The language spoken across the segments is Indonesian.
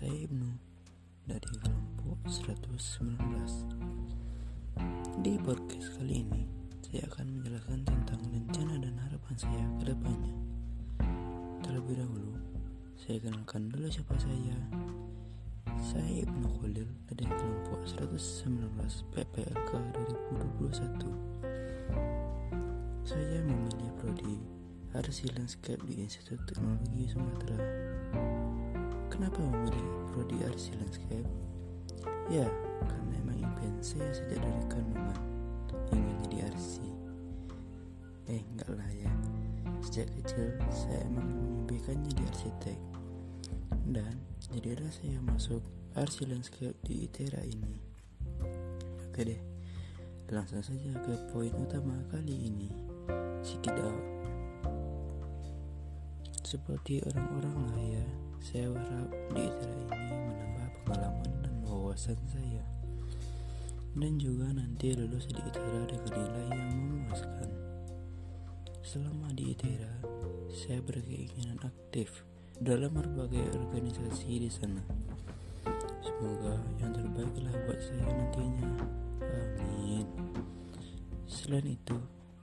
Saya Ibnu dari kelompok 119 Di podcast kali ini Saya akan menjelaskan tentang rencana dan harapan saya ke depannya. Terlebih dahulu Saya kenalkan dulu siapa saya. Saya Ibnu Khalil dari kelompok 119 PPLK 2021 Saya memilih prodi Arsi Landscape di Institut Teknologi Sumatera Kenapa memilih prodi arsi landscape? Ya, karena emang impian saya sejak dari kandungan ingin jadi arsi. Eh, enggak lah ya. Sejak kecil saya emang memimpikan jadi arsitek. Dan jadilah saya masuk arsi landscape di ITERA ini. Oke deh, langsung saja ke poin utama kali ini. Sikidau. Seperti orang-orang kaya, saya berharap di ITERA ini menambah pengalaman dan wawasan saya dan juga nanti lulus di ITERA dengan nilai yang memuaskan. Selama di ITERA, saya berkeinginan aktif dalam berbagai organisasi di sana. Semoga yang terbaiklah buat saya nantinya. Amin. Selain itu,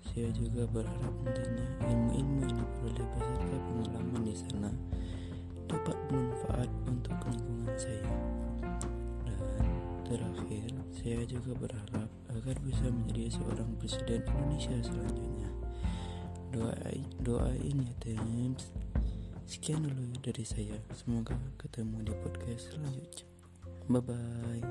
saya juga berharap nantinya ilmu-ilmu yang diperoleh terakhir, saya juga berharap agar bisa menjadi seorang presiden Indonesia selanjutnya. Doain, doain ya teams. Sekian dulu dari saya. Semoga ketemu di podcast selanjutnya. Bye bye.